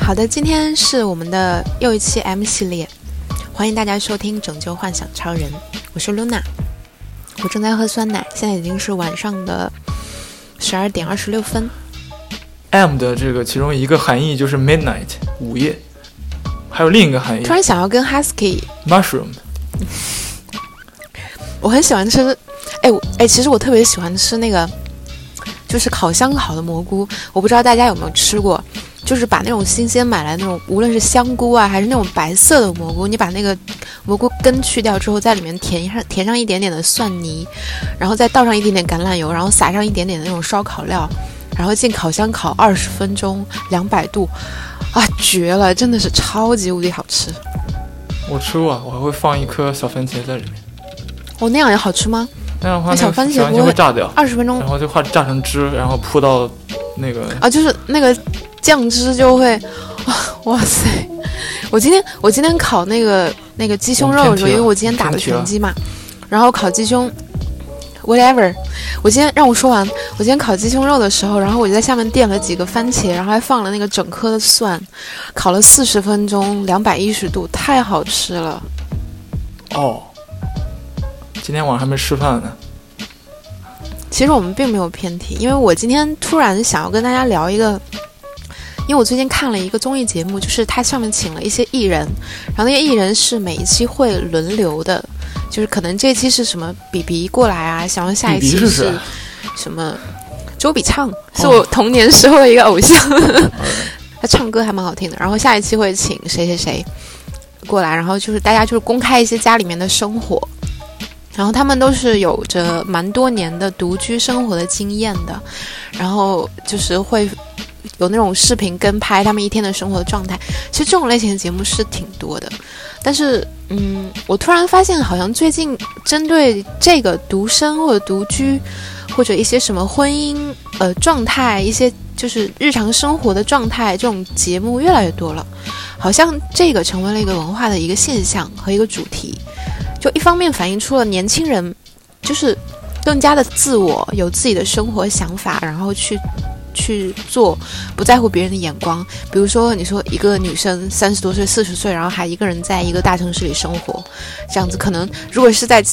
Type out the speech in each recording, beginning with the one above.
好的，今天是我们的又一期 M 系列，欢迎大家收听《拯救幻想超人》，我是 Luna，我正在喝酸奶，现在已经是晚上的十二点二十六分。M 的这个其中一个含义就是 midnight 午夜，还有另一个含义突然想要跟 Husky，mushroom。我很喜欢吃，哎我哎，其实我特别喜欢吃那个，就是烤箱烤的蘑菇，我不知道大家有没有吃过。就是把那种新鲜买来那种，无论是香菇啊，还是那种白色的蘑菇，你把那个蘑菇根去掉之后，在里面填上填上一点点的蒜泥，然后再倒上一点点橄榄油，然后撒上一点点的那种烧烤料，然后进烤箱烤二十分钟，两百度，啊，绝了，真的是超级无敌好吃。我吃过，我还会放一颗小番茄在里面。哦，那样也好吃吗？那样的话，小番茄会炸掉，二十分钟然后就化榨成汁，然后铺到那个啊，就是那个酱汁就会，哇哇塞！我今天我今天烤那个那个鸡胸肉的时候，因为我今天打了拳击嘛，然后烤鸡胸，whatever。我今天让我说完，我今天烤鸡胸肉的时候，然后我就在下面垫了几个番茄，然后还放了那个整颗的蒜，烤了四十分钟，两百一十度，太好吃了。哦。今天晚上还没吃饭呢。其实我们并没有偏题，因为我今天突然想要跟大家聊一个。因为我最近看了一个综艺节目，就是它上面请了一些艺人，然后那些艺人是每一期会轮流的，就是可能这期是什么比比过来啊，想要下一期是什么周笔畅，是我童年时候的一个偶像 他唱歌还蛮好听的。然后下一期会请谁谁谁过来，然后就是大家就是公开一些家里面的生活，然后他们都是有着蛮多年的独居生活的经验的，然后就是会。有那种视频跟拍他们一天的生活状态，其实这种类型的节目是挺多的，但是，嗯，我突然发现，好像最近针对这个独生或者独居，或者一些什么婚姻呃状态，一些就是日常生活的状态，这种节目越来越多了，好像这个成为了一个文化的一个现象和一个主题，就一方面反映出了年轻人就是更加的自我，有自己的生活想法，然后去。去做，不在乎别人的眼光。比如说，你说一个女生三十多岁、四十岁，然后还一个人在一个大城市里生活，这样子可能如果是在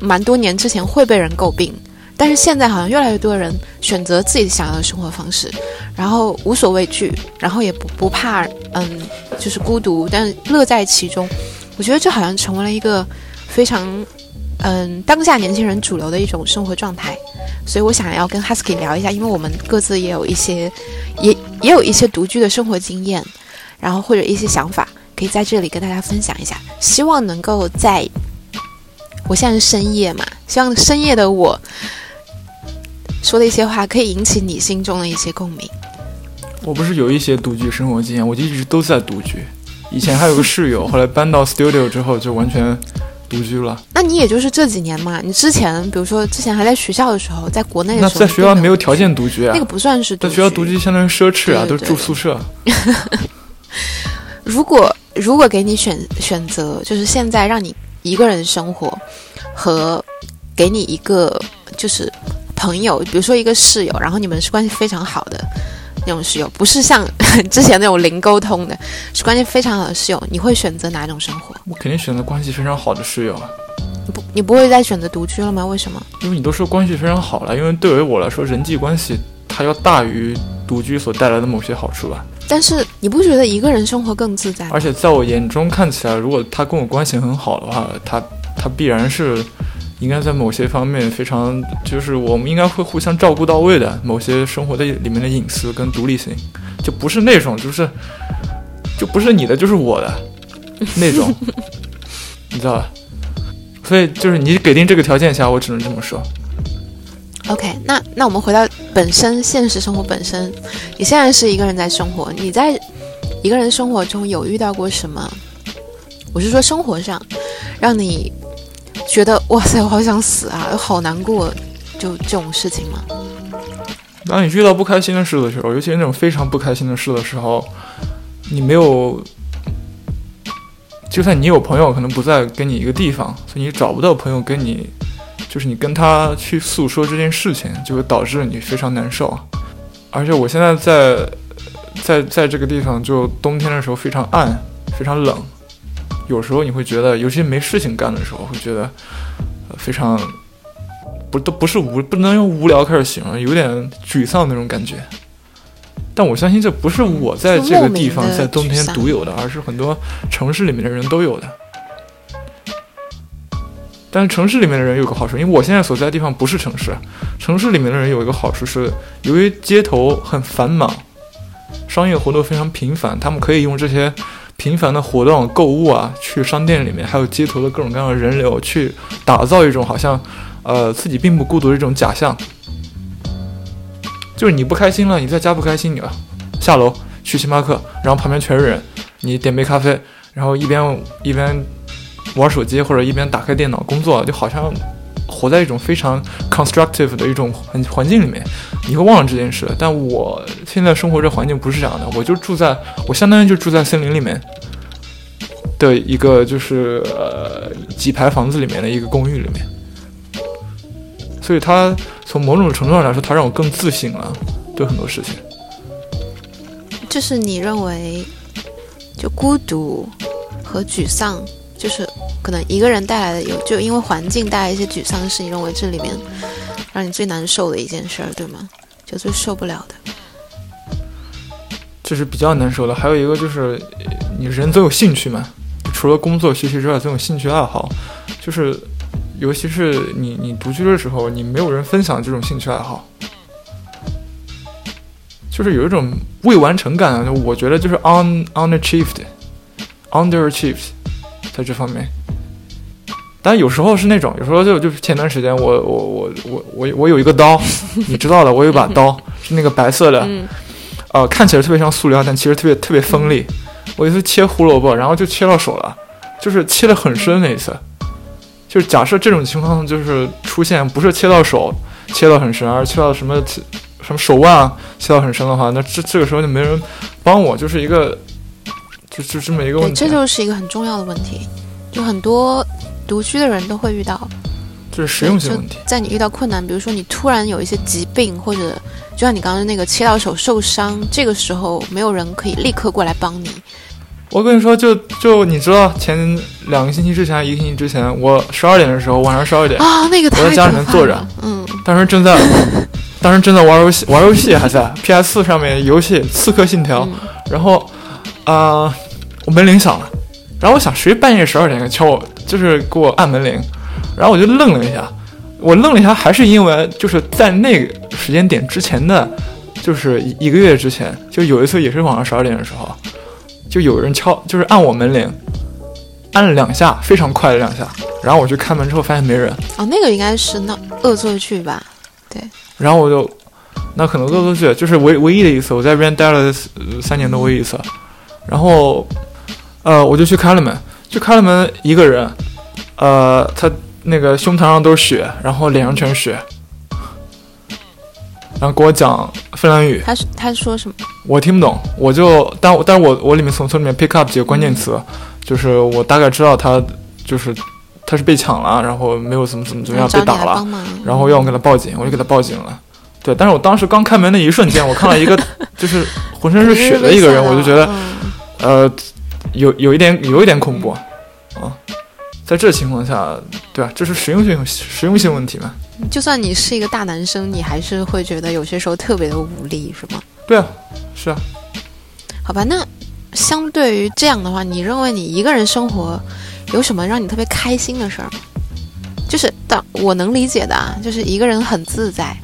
蛮多年之前会被人诟病，但是现在好像越来越多人选择自己想要的生活方式，然后无所畏惧，然后也不不怕，嗯，就是孤独，但是乐在其中。我觉得这好像成为了一个非常。嗯，当下年轻人主流的一种生活状态，所以我想要跟 Husky 聊一下，因为我们各自也有一些，也也有一些独居的生活经验，然后或者一些想法，可以在这里跟大家分享一下。希望能够在，我现在是深夜嘛，希望深夜的我说的一些话，可以引起你心中的一些共鸣。我不是有一些独居生活经验，我就一直都在独居。以前还有个室友，后来搬到 studio 之后就完全。独居了，那你也就是这几年嘛？你之前，比如说之前还在学校的时候，在国内的时候，那在学校没有条件独居啊，那个不算是在学校独居，相当于奢侈啊，对对对都是住宿舍。如果如果给你选选择，就是现在让你一个人生活，和给你一个就是朋友，比如说一个室友，然后你们是关系非常好的那种室友，不是像 之前那种零沟通的，是关系非常好的室友，你会选择哪种生活？我肯定选择关系非常好的室友啊。你不，你不会再选择独居了吗？为什么？因为你都说关系非常好了，因为对于我来说，人际关系它要大于独居所带来的某些好处吧。但是你不觉得一个人生活更自在？而且在我眼中看起来，如果他跟我关系很好的话，他他必然是应该在某些方面非常，就是我们应该会互相照顾到位的。某些生活的里面的隐私跟独立性，就不是那种就是就不是你的就是我的 那种，你知道吧？所以就是你给定这个条件下，我只能这么说。OK，那那我们回到本身现实生活本身，你现在是一个人在生活，你在一个人生活中有遇到过什么？我是说生活上，让你觉得哇塞，我好想死啊，好难过，就这种事情吗？当你遇到不开心的事的时候，尤其是那种非常不开心的事的时候，你没有，就算你有朋友可能不在跟你一个地方，所以你找不到朋友跟你，就是你跟他去诉说这件事情，就会导致你非常难受。而且我现在在在在这个地方，就冬天的时候非常暗，非常冷，有时候你会觉得，尤其没事情干的时候，会觉得非常。不都不是无不能用无聊开始形容，有点沮丧那种感觉。但我相信这不是我在这个地方在冬天独有的，而是很多城市里面的人都有的。但是城市里面的人有个好处，因为我现在所在的地方不是城市，城市里面的人有一个好处是，由于街头很繁忙，商业活动非常频繁，他们可以用这些频繁的活动、购物啊，去商店里面，还有街头的各种各样的人流，去打造一种好像。呃，自己并不孤独的一种假象，就是你不开心了，你在家不开心，你了，下楼去星巴克，然后旁边全是人，你点杯咖啡，然后一边一边玩手机或者一边打开电脑工作，就好像活在一种非常 constructive 的一种环环境里面，你会忘了这件事。但我现在生活这环境不是这样的，我就住在我相当于就住在森林里面的一个就是呃几排房子里面的一个公寓里面。所以，他从某种程度上来说，他让我更自信了，对很多事情。就是你认为，就孤独和沮丧，就是可能一个人带来的有，就因为环境带来一些沮丧，是你认为这里面让你最难受的一件事儿，对吗？就最受不了的。这是比较难受的。还有一个就是，你人总有兴趣嘛，除了工作学习之外，总有兴趣爱好，就是。尤其是你你独居的时候，你没有人分享这种兴趣爱好，就是有一种未完成感啊。我觉得就是 un unachieved，underachieved，在这方面。但有时候是那种，有时候就就前段时间，我我我我我我有一个刀，你知道的，我有一把刀，是那个白色的，呃，看起来特别像塑料，但其实特别特别锋利。我一次切胡萝卜，然后就切到手了，就是切的很深那一次。就是假设这种情况就是出现，不是切到手，切到很深，而切到什么什么手腕啊，切到很深的话，那这这个时候就没人帮我，就是一个就就这么一个问题。这就是一个很重要的问题，就很多独居的人都会遇到，就是实用性问题。在你遇到困难，比如说你突然有一些疾病，或者就像你刚刚那个切到手受伤，这个时候没有人可以立刻过来帮你。我跟你说，就就你知道，前两个星期之前，一个星期之前，我十二点的时候，晚上十二点啊，那个我在家里面坐着，嗯，当时正在，当时正在玩游戏，玩游戏还在 PS 四上面游戏《刺客信条》，然后啊，我门铃响了，然后我想谁半夜十二点敲我，就是给我按门铃，然后我就愣了一下，我愣了一下，还是因为就是在那个时间点之前的，就是一个月之前，就有一次也是晚上十二点的时候。就有人敲，就是按我门铃，按了两下，非常快的两下。然后我去开门之后，发现没人。哦，那个应该是那恶作剧吧？对。然后我就，那可能恶作剧，就是唯唯一的一次，我在这边待了三年多，唯一一次。然后，呃，我就去开了门，就开了门，一个人，呃，他那个胸膛上都是血，然后脸上全是血。然后给我讲芬兰语，他他说什么？我听不懂，我就但但是我我里面从从里面 pick up 几个关键词，就是我大概知道他就是他是被抢了，然后没有怎么怎么怎么样被打了，然后要我给他报警，我就给他报警了。对，但是我当时刚开门那一瞬间，我看到一个就是浑身是血的一个人，我就觉得呃有有一点有一点恐怖啊。在这情况下，对吧？这是实用性实用性问题嘛？就算你是一个大男生，你还是会觉得有些时候特别的无力，是吗？对啊，是啊。好吧，那相对于这样的话，你认为你一个人生活有什么让你特别开心的事儿？就是当我能理解的啊，就是一个人很自在，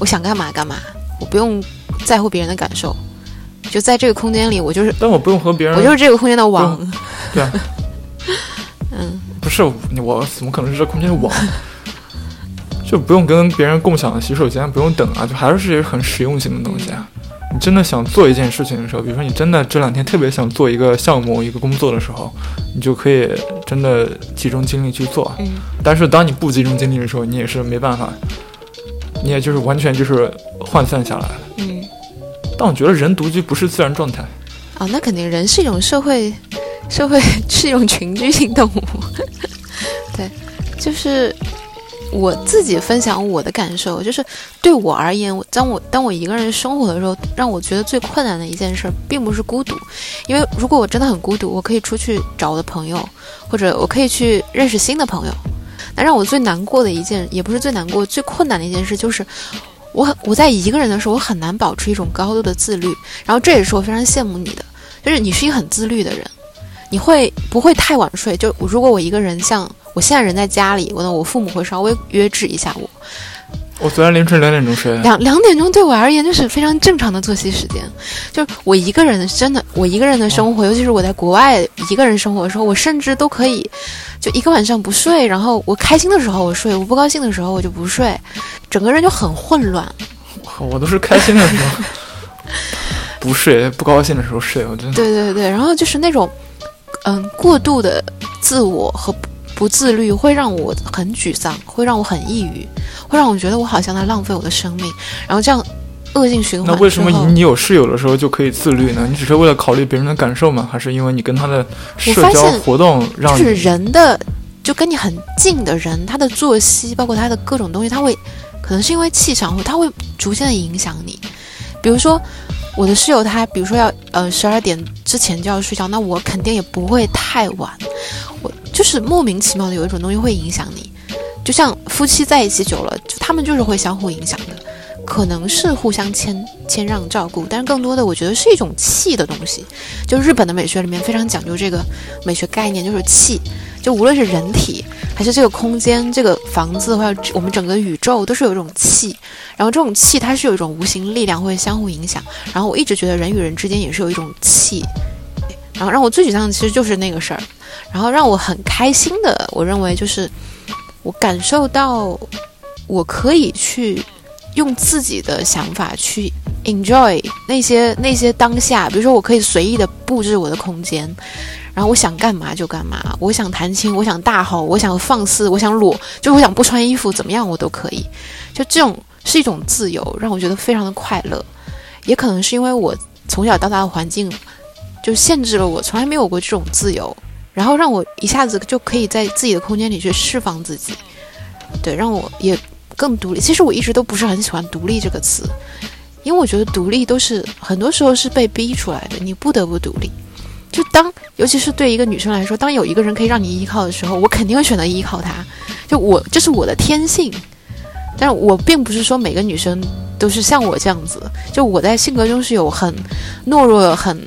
我想干嘛干嘛，我不用在乎别人的感受，就在这个空间里，我就是。但我不用和别人。我就是这个空间的王。对啊。嗯。不是我，怎么可能是这空间的王？就不用跟别人共享洗手间，不用等啊，就还是一个很实用性的东西啊。你真的想做一件事情的时候，比如说你真的这两天特别想做一个项目、一个工作的时候，你就可以真的集中精力去做。嗯。但是当你不集中精力的时候，你也是没办法，你也就是完全就是涣散下来了。嗯，但我觉得人独居不是自然状态。啊，那肯定人是一种社会，社会是一种群居性动物。对，就是我自己分享我的感受，就是对我而言，我当我当我一个人生活的时候，让我觉得最困难的一件事，并不是孤独，因为如果我真的很孤独，我可以出去找我的朋友，或者我可以去认识新的朋友。那让我最难过的一件，也不是最难过，最困难的一件事，就是我很我在一个人的时候，我很难保持一种高度的自律。然后这也是我非常羡慕你的，就是你是一个很自律的人，你会不会太晚睡？就如果我一个人，像我现在人在家里，我呢，我父母会稍微约制一下我。我昨天凌晨两点钟睡，两两点钟对我而言就是非常正常的作息时间。就是我一个人真的，我一个人的生活，尤其是我在国外一个人生活的时候，我甚至都可以就一个晚上不睡。然后我开心的时候我睡，我不高兴的时候我就不睡，整个人就很混乱。我都是开心的时候不睡，不高兴的时候睡。我真的对对对，然后就是那种嗯过度的自我和不自律，会让我很沮丧，会让我很抑郁。会让我觉得我好像在浪费我的生命，然后这样恶性循环。那为什么你有室友的时候就可以自律呢？你只是为了考虑别人的感受吗？还是因为你跟他的社交活动让就是人的就跟你很近的人，他的作息包括他的各种东西，他会可能是因为气场，会他会逐渐的影响你。比如说我的室友，他比如说要呃十二点之前就要睡觉，那我肯定也不会太晚。我就是莫名其妙的有一种东西会影响你。就像夫妻在一起久了，就他们就是会相互影响的，可能是互相谦谦让照顾，但是更多的我觉得是一种气的东西。就日本的美学里面非常讲究这个美学概念，就是气。就无论是人体还是这个空间、这个房子，或者我们整个宇宙，都是有一种气。然后这种气它是有一种无形力量会相互影响。然后我一直觉得人与人之间也是有一种气。然后让我最沮丧的其实就是那个事儿。然后让我很开心的，我认为就是。我感受到，我可以去用自己的想法去 enjoy 那些那些当下，比如说我可以随意的布置我的空间，然后我想干嘛就干嘛，我想弹琴，我想大吼，我想放肆，我想裸，就我想不穿衣服怎么样我都可以，就这种是一种自由，让我觉得非常的快乐。也可能是因为我从小到大的环境就限制了我，从来没有过这种自由。然后让我一下子就可以在自己的空间里去释放自己，对，让我也更独立。其实我一直都不是很喜欢“独立”这个词，因为我觉得独立都是很多时候是被逼出来的，你不得不独立。就当，尤其是对一个女生来说，当有一个人可以让你依靠的时候，我肯定会选择依靠他。就我，这是我的天性。但是我并不是说每个女生都是像我这样子。就我在性格中是有很懦弱、很。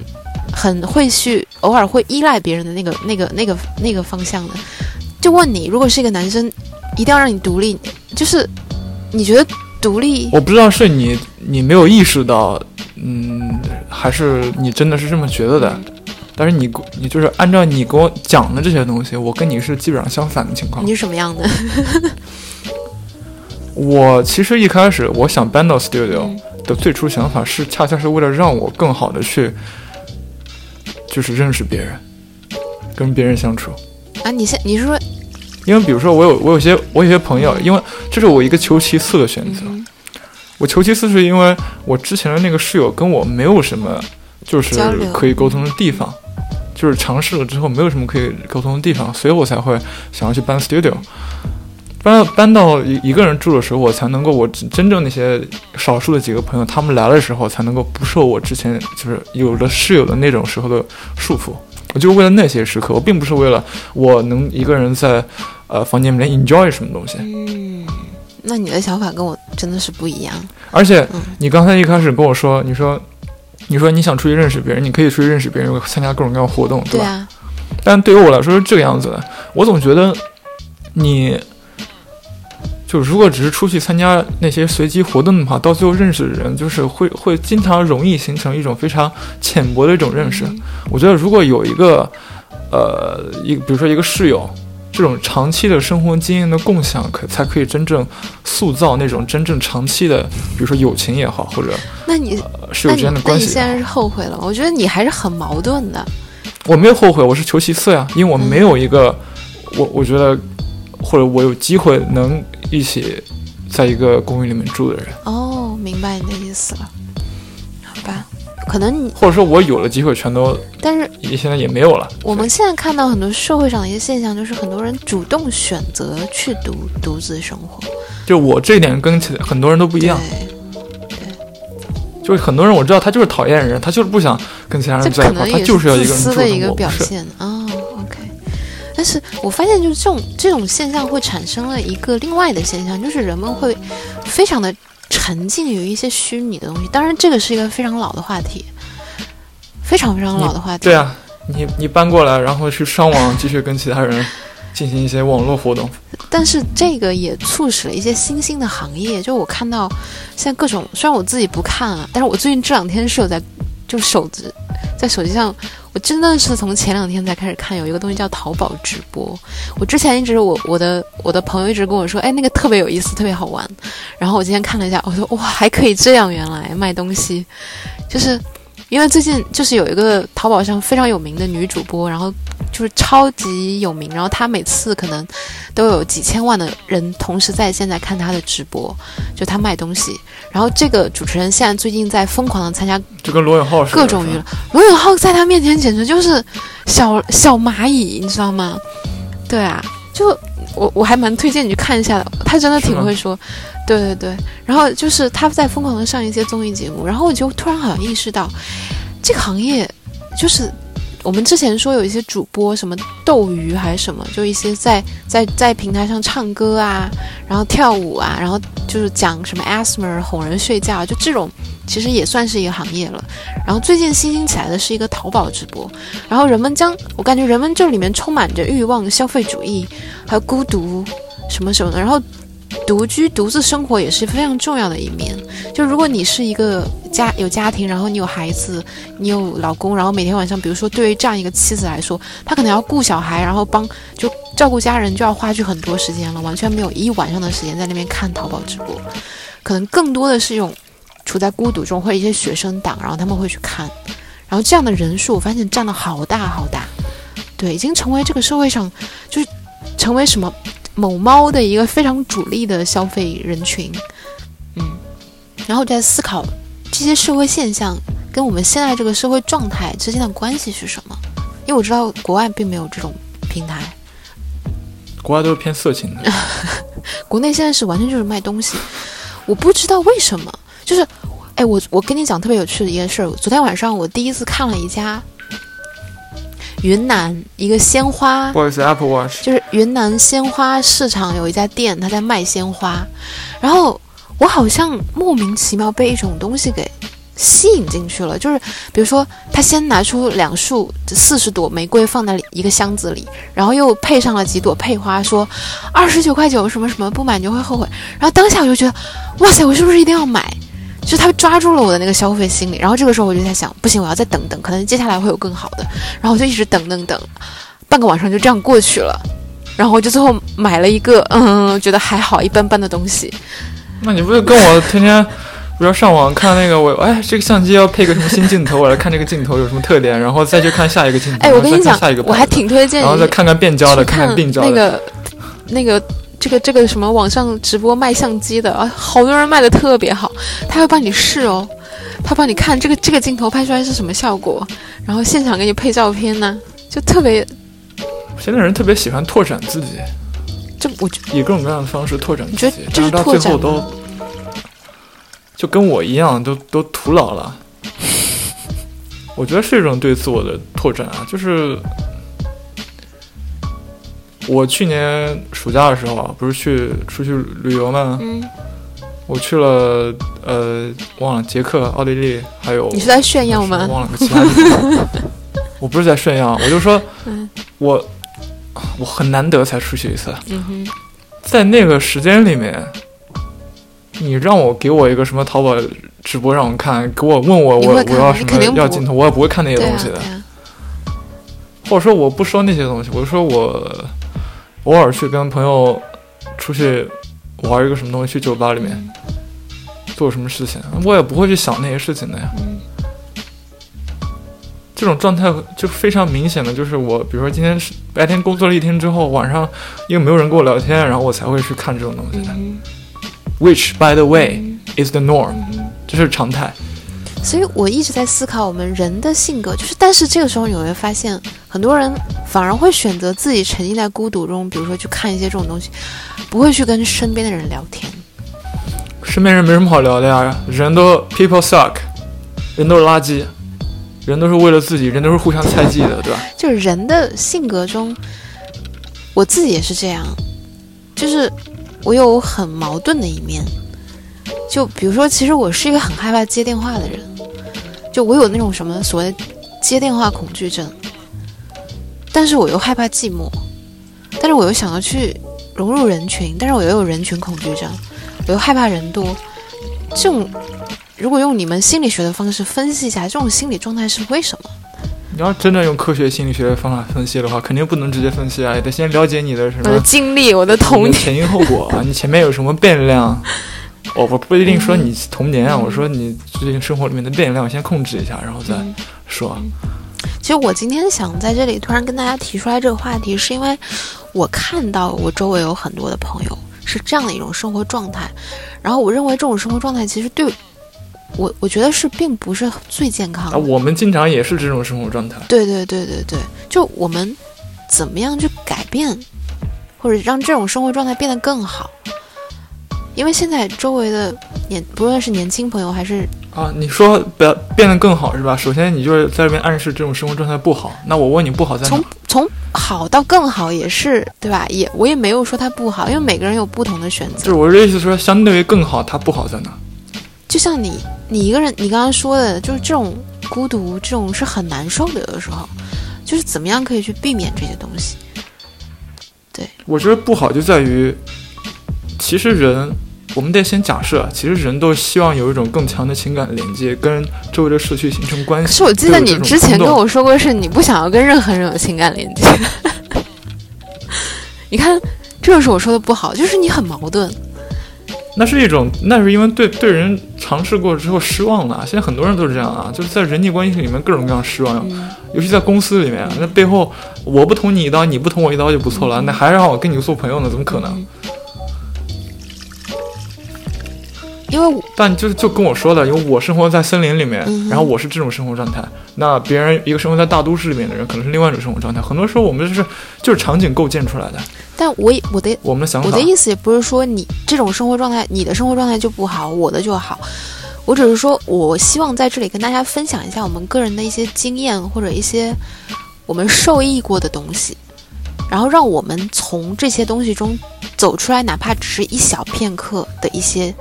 很会去偶尔会依赖别人的那个那个那个那个方向的，就问你，如果是一个男生，一定要让你独立，就是你觉得独立？我不知道是你你没有意识到，嗯，还是你真的是这么觉得的？但是你你就是按照你给我讲的这些东西，我跟你是基本上相反的情况。你是什么样的？我其实一开始我想搬到 studio 的最初想法是，恰恰是为了让我更好的去。就是认识别人，跟别人相处啊！你现你是说，因为比如说我有我有些我有些朋友，因为这是我一个求其次的选择。我求其次是因为我之前的那个室友跟我没有什么就是可以沟通的地方，就是尝试了之后没有什么可以沟通的地方，所以我才会想要去搬 studio。搬搬到一一个人住的时候，我才能够我真正那些少数的几个朋友，他们来的时候才能够不受我之前就是有了室友的那种时候的束缚。我就是为了那些时刻，我并不是为了我能一个人在呃房间里面 enjoy 什么东西。嗯，那你的想法跟我真的是不一样。而且你刚才一开始跟我说，你说你说你想出去认识别人，你可以出去认识别人，参加各种各样活动，对吧？但对于我来说是这个样子的，我总觉得你。就如果只是出去参加那些随机活动的话，到最后认识的人就是会会经常容易形成一种非常浅薄的一种认识。我觉得如果有一个，呃，一比如说一个室友，这种长期的生活经验的共享，可才可以真正塑造那种真正长期的，比如说友情也好，或者那你室友之间的关系。那你现在是后悔了？我觉得你还是很矛盾的。我没有后悔，我是求其次呀，因为我没有一个，我我觉得，或者我有机会能。一起在一个公寓里面住的人。哦，明白你的意思了。好吧，可能你，或者说我有了机会，全都但是也现在也没有了。我们现在看到很多社会上的一些现象，就是很多人主动选择去独独自生活，就我这一点跟其很多人都不一样。对，就是很多人我知道他就是讨厌人，他就是不想跟其他人在一块儿，他就是要一个人自私住的一个表现哦。OK，但是我发现就是这种这种现象会产生了一个另外的现象，就是人们会非常的沉浸于一些虚拟的东西。当然，这个是一个非常老的话题，非常非常老的话题。对啊，你你搬过来，然后去上网继续跟其他人进行一些网络活动。但是这个也促使了一些新兴的行业，就我看到现在各种，虽然我自己不看啊，但是我最近这两天是有在，就手机在手机上，我真的是从前两天才开始看，有一个东西叫淘宝直播。我之前一直我我的我的朋友一直跟我说，哎，那个特别有意思，特别好玩。然后我今天看了一下，我说哇，还可以这样，原来卖东西，就是因为最近就是有一个淘宝上非常有名的女主播，然后就是超级有名，然后她每次可能都有几千万的人同时在线在看她的直播，就她卖东西。然后这个主持人现在最近在疯狂的参加就跟罗永浩似的，各种娱乐，罗永浩在她面前简直就是小小蚂蚁，你知道吗？对啊，就我我还蛮推荐你去看一下的，他真的挺会说，对对对。然后就是他在疯狂的上一些综艺节目，然后我就突然好像意识到，这个行业就是我们之前说有一些主播什么斗鱼还是什么，就一些在在在平台上唱歌啊，然后跳舞啊，然后就是讲什么 asthma 哄人睡觉，就这种其实也算是一个行业了。然后最近新兴起来的是一个淘宝直播，然后人们将我感觉人们这里面充满着欲望、消费主义，还有孤独什么什么的，然后。独居独自生活也是非常重要的一面。就如果你是一个家有家庭，然后你有孩子，你有老公，然后每天晚上，比如说对于这样一个妻子来说，她可能要顾小孩，然后帮就照顾家人，就要花去很多时间了，完全没有一晚上的时间在那边看淘宝直播，可能更多的是一种处在孤独中，或者一些学生党，然后他们会去看，然后这样的人数我发现占了好大好大，对，已经成为这个社会上就是成为什么某猫的一个非常主力的消费人群，嗯，然后我在思考这些社会现象跟我们现在这个社会状态之间的关系是什么，因为我知道国外并没有这种平台，国外都是偏色情的。国内现在是完全就是卖东西，我不知道为什么，就是，哎，我我跟你讲特别有趣的一件事儿，昨天晚上我第一次看了一家云南一个鲜花不好意思，Apple Watch 就是云南鲜花市场有一家店，他在卖鲜花，然后我好像莫名其妙被一种东西给吸引进去了，就是比如说他先拿出两束四十朵玫瑰放在一个箱子里，然后又配上了几朵配花，说二十九块九什么什么，不买你就会后悔。然后当下我就觉得，哇塞，我是不是一定要买？就他抓住了我的那个消费心理，然后这个时候我就在想，不行，我要再等等，可能接下来会有更好的。然后我就一直等等等，半个晚上就这样过去了。然后我就最后买了一个，嗯，觉得还好一般般的东西。那你不是跟我天天，比如上网看那个我，哎，这个相机要配个什么新镜头，我来看这个镜头有什么特点，然后再去看下一个镜头，哎，我跟你讲下一个，我还挺推荐你，然后再看看变焦的，看看定焦的。那个那个这个这个什么网上直播卖相机的啊，好多人卖的特别好，他会帮你试哦，他帮你看这个这个镜头拍出来是什么效果，然后现场给你配照片呢，就特别现在人特别喜欢拓展自己，这我觉以各种各样的方式拓展自你觉得，己但是到最后都？就跟我一样，都都徒劳了。我觉得是一种对自我的拓展啊，就是我去年暑假的时候啊，不是去出去旅游吗？嗯，我去了呃，忘了捷克、奥地利，还有你是在炫耀吗？忘了个其他地方。我不是在炫耀，我就说嗯我我很难得才出去一次，嗯哼，在那个时间里面，你让我给我一个什么淘宝直播让我看，给我问我我我要什么要镜头，我也不会看那些东西的。或者说我不说那些东西，我就说我偶尔去跟朋友出去玩一个什么东西，去酒吧里面做什么事情，我也不会去想那些事情的呀。嗯这种状态就非常明显的，就是我，比如说今天是白天工作了一天之后，晚上因为没有人跟我聊天，然后我才会去看这种东西的。which by the way is the norm，这是常态。所以我一直在思考我们人的性格，就是，但是这个时候你会发现，很多人反而会选择自己沉浸在孤独中，比如说去看一些这种东西，不会去跟身边的人聊天。身边人没什么好聊的呀，人都 people suck，人都是垃圾，人都是为了自己，人都是互相猜忌的，对吧？就是人的性格中，我自己也是这样，就是我有很矛盾的一面。就比如说，其实我是一个很害怕接电话的人，就我有那种什么所谓接电话恐惧症，但是我又害怕寂寞，但是我又想要去融入人群，但是我又有人群恐惧症，我又害怕人多。这种如果用你们心理学的方式分析一下，这种心理状态是为什么？你要真的用科学心理学的方法分析的话，肯定不能直接分析啊，得先了解你的什么我的经历，我的童年，前因后果啊，你前面有什么变量。我我不一定说你童年啊，我说你最近生活里面的变量，先控制一下，然后再说。其实我今天想在这里突然跟大家提出来这个话题，是因为我看到我周围有很多的朋友是这样的一种生活状态，然后我认为这种生活状态其实对我，我觉得是并不是最健康的。我们经常也是这种生活状态。对对对对对，就我们怎么样去改变，或者让这种生活状态变得更好。因为现在周围的年，不论是年轻朋友还是啊，你说变变得更好是吧？首先你就是在这边暗示这种生活状态不好。那我问你不好在哪？从从好到更好也是对吧？也我也没有说它不好，因为每个人有不同的选择。就是我的意思说，相对于更好，它不好在哪？就像你你一个人，你刚刚说的，就是这种孤独，这种是很难受的。有的时候，就是怎么样可以去避免这些东西？对，我觉得不好就在于，其实人。我们得先假设，其实人都希望有一种更强的情感连接，跟周围的社区形成关系。可是我记得你之前跟我说过，是你不想要跟任何人有情感连接。你看，这就是我说的不好，就是你很矛盾。那是一种，那是因为对对人尝试过之后失望了。现在很多人都是这样啊，就是在人际关系里面各种各样失望，尤其在公司里面，那背后我不捅你一刀，你不捅我一刀就不错了，那还让我跟你做朋友呢？怎么可能？因为，但就是就跟我说的，因为我生活在森林里面，然后我是这种生活状态。那别人一个生活在大都市里面的人，可能是另外一种生活状态。很多时候我们就是就是场景构建出来的。但我也我的我们的想法，我的意思也不是说你这种生活状态，你的生活状态就不好，我的就好。我只是说，我希望在这里跟大家分享一下我们个人的一些经验，或者一些我们受益过的东西，然后让我们从这些东西中走出来，哪怕只是一小片刻的一些。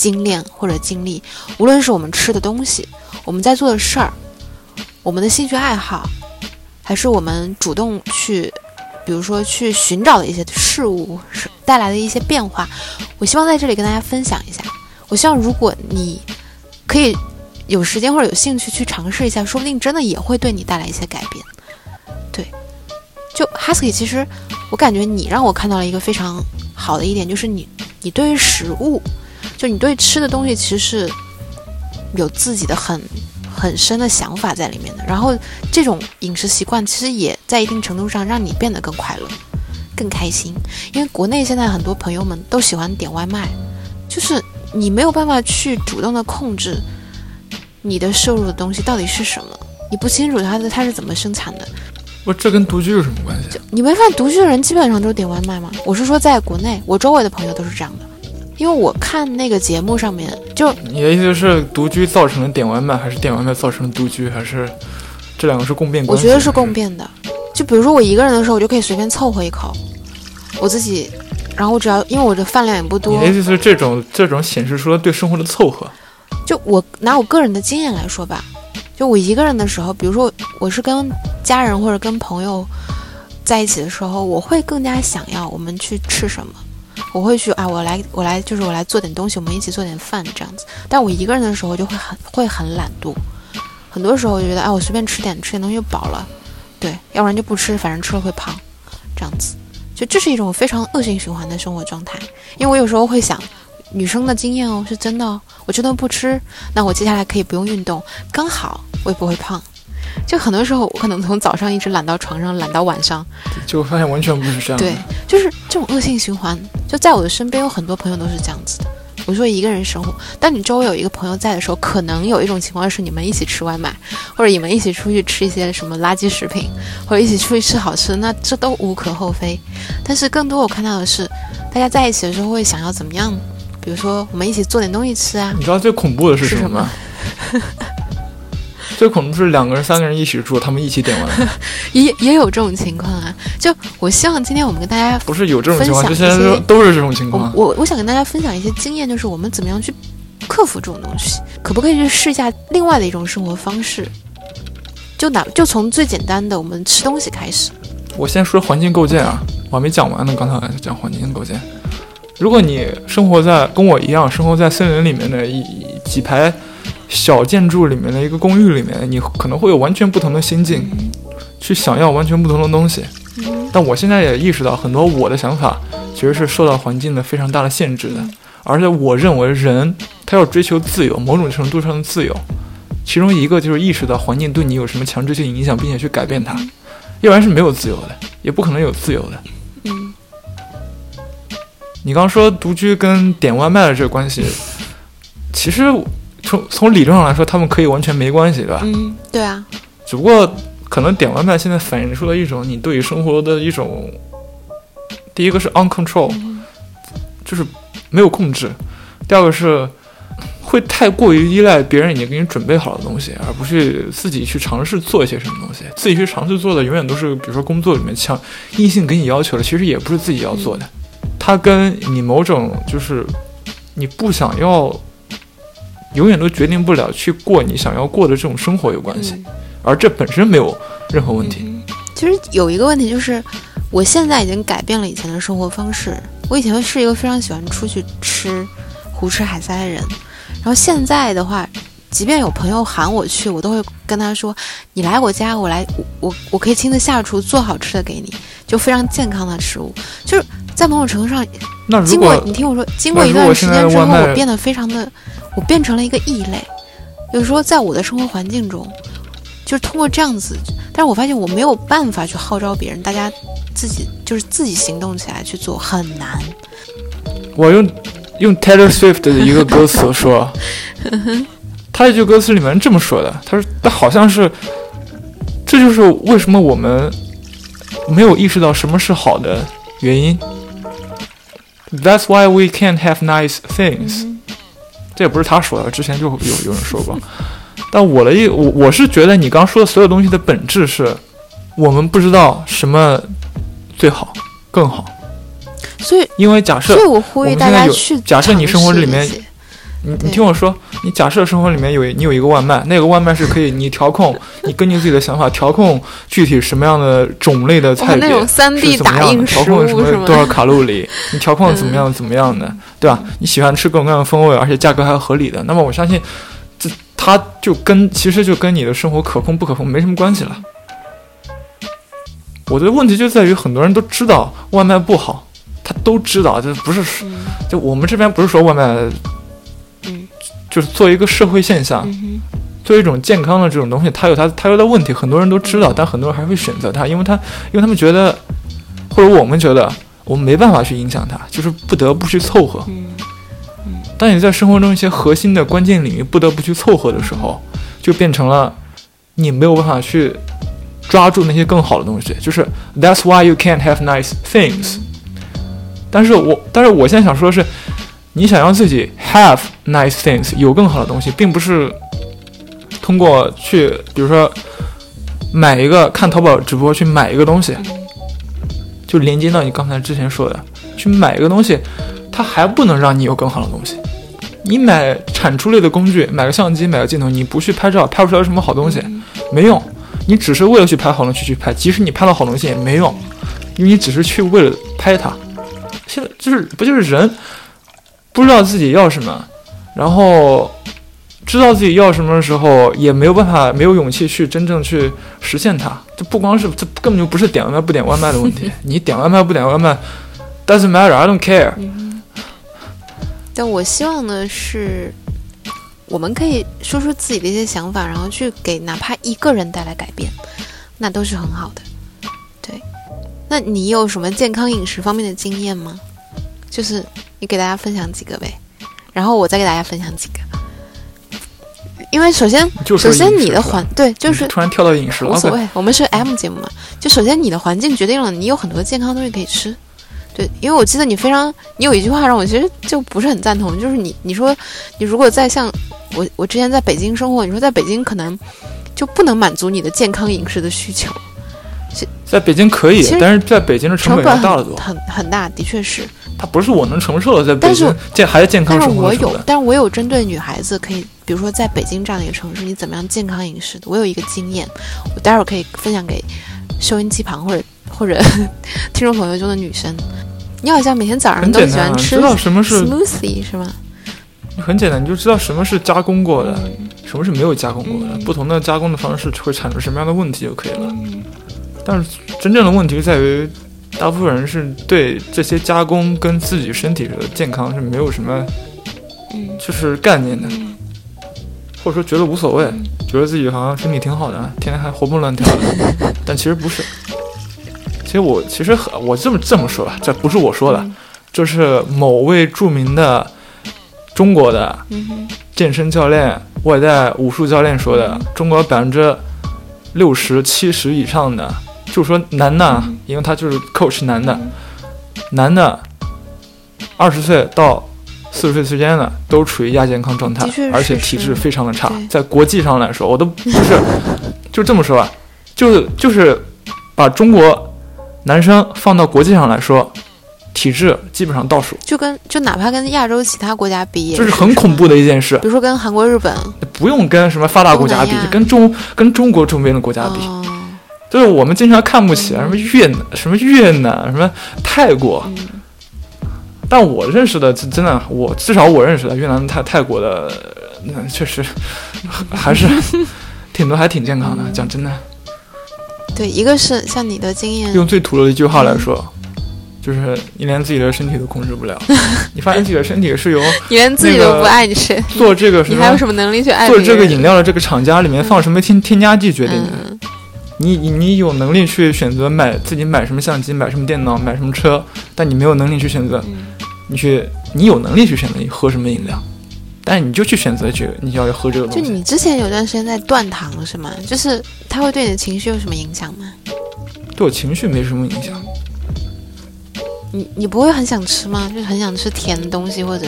精炼或者经历，无论是我们吃的东西，我们在做的事儿，我们的兴趣爱好，还是我们主动去，比如说去寻找的一些事物，是带来的一些变化，我希望在这里跟大家分享一下。我希望如果你可以有时间或者有兴趣去尝试一下，说不定真的也会对你带来一些改变。对，就 Husky，其实我感觉你让我看到了一个非常好的一点，就是你，你对于食物。就你对吃的东西其实是有自己的很很深的想法在里面的，然后这种饮食习惯其实也在一定程度上让你变得更快乐、更开心。因为国内现在很多朋友们都喜欢点外卖，就是你没有办法去主动的控制你的摄入的东西到底是什么，你不清楚它的它是怎么生产的。我这跟独居有什么关系？你没发现独居的人基本上都是点外卖吗？我是说在国内，我周围的朋友都是这样的。因为我看那个节目上面，就你的意思是独居造成了点外卖，还是点外卖造成了独居，还是这两个是共变关系？我觉得是共变的。就比如说我一个人的时候，我就可以随便凑合一口，我自己，然后我只要因为我的饭量也不多。你的意思是这种这种显示出了对生活的凑合？就我拿我个人的经验来说吧，就我一个人的时候，比如说我是跟家人或者跟朋友在一起的时候，我会更加想要我们去吃什么。我会去啊，我来，我来，就是我来做点东西，我们一起做点饭这样子。但我一个人的时候就会很会很懒惰，很多时候我觉得，哎，我随便吃点吃点东西就饱了，对，要不然就不吃，反正吃了会胖，这样子。就这是一种非常恶性循环的生活状态。因为我有时候会想，女生的经验哦，是真的哦，我这顿不吃，那我接下来可以不用运动，刚好我也不会胖。就很多时候，我可能从早上一直懒到床上，懒到晚上，就发现完全不是这样。对，就是这种恶性循环。就在我的身边有很多朋友都是这样子的，我说一个人生活，当你周围有一个朋友在的时候，可能有一种情况是你们一起吃外卖，或者你们一起出去吃一些什么垃圾食品，或者一起出去吃好吃的，那这都无可厚非。但是更多我看到的是，大家在一起的时候会想要怎么样？比如说我们一起做点东西吃啊。你知道最恐怖的是是什么什最恐怖是两个人、三个人一起住，他们一起点外卖，也也有这种情况啊。就我希望今天我们跟大家不是有这种情况，分就享一些都都是这种情况。我我想跟大家分享一些经验，就是我们怎么样去克服这种东西，可不可以去试一下另外的一种生活方式？就哪就从最简单的我们吃东西开始。我先说环境构建啊，我还没讲完呢，刚才讲环境构建。如果你生活在跟我一样生活在森林里面的一一几排小建筑里面的一个公寓里面，你可能会有完全不同的心境，去想要完全不同的东西。但我现在也意识到，很多我的想法其实是受到环境的非常大的限制的，而且我认为人他要追求自由，某种程度上的自由，其中一个就是意识到环境对你有什么强制性影响，并且去改变它，要不然是没有自由的，也不可能有自由的。嗯你刚说独居跟点外卖的这个关系，其实从从理论上来说，他们可以完全没关系，对吧？嗯，对啊，只不过可能点外卖现在反映出了一种你对于生活的一种，第一个是 uncontrol，就是没有控制；第二个是会太过于依赖别人已经给你准备好的东西，而不去自己去尝试做一些什么东西。自己去尝试做的永远都是，比如说工作里面强硬性给你要求的，其实也不是自己要做的，它跟你某种就是你不想要。永远都决定不了去过你想要过的这种生活有关系，而这本身没有任何问题。其实有一个问题就是，我现在已经改变了以前的生活方式。我以前是一个非常喜欢出去吃、胡吃海塞的人，然后现在的话，即便有朋友喊我去，我都会跟他说：“你来我家，我来，我我我可以亲自下厨做好吃的给你，就非常健康的食物。”就是在某种程度上，那如经过果你听我说，经过一段时间之后，我变得非常的，我变成了一个异类。有时候在我的生活环境中，就是通过这样子，但是我发现我没有办法去号召别人，大家自己就是自己行动起来去做，很难。我用用 Taylor Swift 的一个歌词 说，他一句歌词里面这么说的，他说他好像是，这就是为什么我们没有意识到什么是好的原因。That's why we can't have nice things、这也不是他说的，之前就有有人说过。但我的意我我是觉得你刚说的所有东西的本质是，我们不知道什么最好更好，所以，因为假设所以我呼吁大我们现在有家去假设你生活里面你你听我说，你假设生活里面有你有一个外卖，那个外卖是可以你调控，你根据自己的想法调控具体什么样的种类的菜品，那种三 D 打印食调控什？么多少卡路里，你调控怎么样怎么样的，对吧？你喜欢吃各种各样的风味，而且价格还合理的，那么我相信这它就跟其实就跟你的生活可控不可控没什么关系了。我的问题就在于很多人都知道外卖不好，他都知道，这不是嗯就我们这边不是说外卖，嗯就是作为一个社会现象，嗯作为一种健康的这种东西，它有它它有的问题，很多人都知道，但很多人还会选择它，因为它因为他们觉得，或者我们觉得我们没办法去影响它，就是不得不去凑合。嗯当你在生活中一些核心的关键领域不得不去凑合的时候，就变成了你没有办法去抓住那些更好的东西，就是 That's why you can't have nice things。但是我但是我现在想说的是，你想让自己 have nice things 有更好的东西，并不是通过去比如说买一个看淘宝直播去买一个东西，就连接到你刚才之前说的，去买一个东西，它还不能让你有更好的东西。你买产出类的工具，买个相机，买个镜头，你不去拍照，拍不出来什么好东西，没用。你只是为了去拍好东西去拍，即使你拍到好东西也没用，因为你只是去为了拍它。现在就是不就是人不知道自己要什么，然后知道自己要什么的时候，也没有办法，没有勇气去真正去实现它。这不光是这根本就不是点外卖不点外卖的问题，你点外卖不点外卖，doesn't matter，I don't care。但我希望的是，我们可以说出自己的一些想法，然后去给哪怕一个人带来改变，那都是很好的。对，那你有什么健康饮食方面的经验吗？就是你给大家分享几个呗。然后我再给大家分享几个。因为首先，首先你的环对就是突然跳到饮食了，无所谓，我们是 M 节目嘛。就首先你的环境决定了你有很多健康东西可以吃。对，因为我记得你非常，你有一句话让我其实就不是很赞同，就是你你说你如果在像我我之前在北京生活，你说在北京可能就不能满足你的健康饮食的需求，在北京可以，但是在北京的成成本大了多，很很很大，的确是。它不是我能承受的。在北京健还是健康但是我有生活的成本，，但是我有针对女孩子可以，比如说在北京这样的一个城市，你怎么样健康饮食的？我有一个经验，我待会儿可以分享给收音机旁或者或者 听众朋友中的女生。你好像每天早上都喜欢吃知道什么是 smoothie 是吗？很简单，你就知道什么是加工过的，嗯什么是没有加工过的，不同的加工的方式会产生什么样的问题就可以了。嗯但是真正的问题在于，大部分人是对这些加工跟自己身体的健康是没有什么嗯。就是概念的，嗯。或者说觉得无所谓，嗯。觉得自己好像身体挺好的，天天还活蹦乱跳的，但其实不是。其实我其实很我这么这么说吧，这不是我说的，嗯。这是某位著名的中国的健身教练、外带武术教练说的，中国百分之六十七十以上的，就说男的，因为他就是 coach 男的，男的二十岁到四十岁之间的都处于亚健康状态而且体质非常的差。在国际上来说，我都不是 就这么说吧，就是就是把中国男生放到国际上来说，体质基本上倒数，就跟就哪怕跟亚洲其他国家比，也这是很恐怖的一件事。比。如说跟韩国、日本。不用跟什么发达国家比跟中跟中国周边的国家比，哦就是我们经常看不起啊什么越南、什么越南、什么泰国。嗯。但我认识的真真的，我至少我认识的越南、泰泰国的，那确实还是 挺多，还挺健康的。讲真的，对，一个是像你的经验，用最土的一句话来说，就是你连自己的身体都控制不了，你发现自己的身体是由你连自己都不爱，你谁做这个什么你还有什么能力去爱做这个饮料的这个厂家里面放什么添添加剂决定的。你你有能力去选择买自己买什么相机、买什么电脑、买什么车，但你没有能力去选择，嗯你去你有能力去选择你喝什么饮料，但是你就去选择这个，你要喝这个就东西。就你之前有段时间在断糖是吗？就是它会对你的情绪有什么影响吗？对我情绪没什么影响，你你不会很想吃吗？就是很想吃甜的东西或者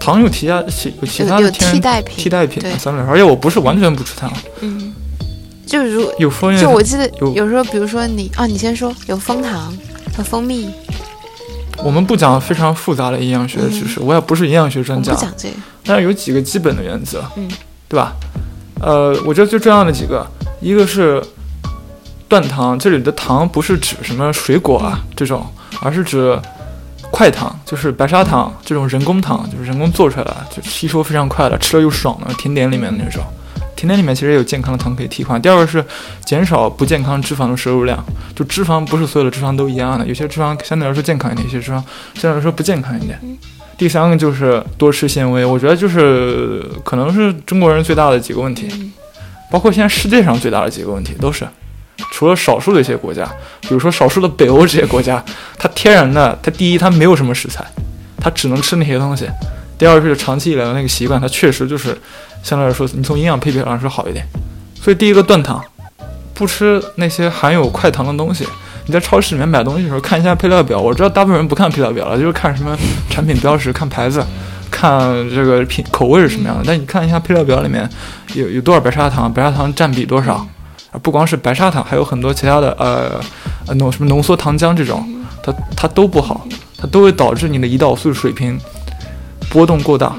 糖有其他其有其他的天替代品替代品对相对来说，而且我不是完全不吃糖，嗯，就是如有枫叶就我记得有有时候，比如说你啊，你先说有蜂糖和蜂蜜，我们不讲非常复杂的营养学的知识，我也不是营养学专家们不，讲这个，但是有几个基本的原则，嗯，对吧？呃，我觉得最重要的几个，一个是断糖，这里的糖不是指什么水果啊这种，而是指快糖，就是白砂糖这种人工糖，就是人工做出来的，就吸收非常快的，吃了又爽的，甜点里面的那种。甜点里面其实也有健康的糖可以替换。第二个是减少不健康脂肪的摄入量，就脂肪不是所有的脂肪都一样的，有些脂肪相对来说健康一点，有些脂肪相对来说不健康一点。第三个就是多吃纤维，我觉得就是可能是中国人最大的几个问题，嗯包括现在世界上最大的几个问题都是，除了少数的一些国家，比如说少数的北欧这些国家，它天然的，它第一它没有什么食材，它只能吃那些东西；第二是长期以来的那个习惯，它确实就是相对来说，你从营养配比上说好一点。所以第一个断糖，不吃那些含有快糖的东西。你在超市里面买东西的时候看一下配料表，我知道大部分人不看配料表了，就是看什么产品标识、看牌子、看这个品口味是什么样的。但你看一下配料表里面有有多少白砂糖，白砂糖占比多少，啊，不光是白砂糖，还有很多其他的呃呃浓什么浓缩糖浆这种，它它都不好，它都会导致你的胰岛素水平波动过大，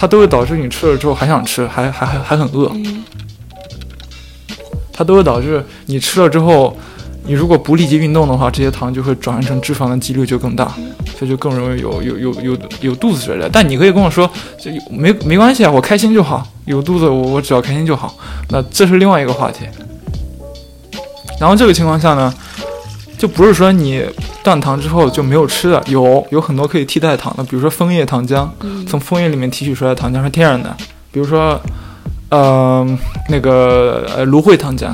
它都会导致你吃了之后还想吃，还还还还很饿。它都会导致你吃了之后，你如果不立即运动的话，这些糖就会转换成脂肪的几率就更大，所以就更容易有有有有有肚子之类的。但你可以跟我说，这没没关系啊，我开心就好，有肚子我我只要开心就好。那这是另外一个话题。然后这个情况下呢，就不是说你断糖之后就没有吃的，有有很多可以替代糖的，比如说枫叶糖浆，嗯从枫叶里面提取出来的糖浆是天然的，比如说，呃，那个呃芦荟糖浆。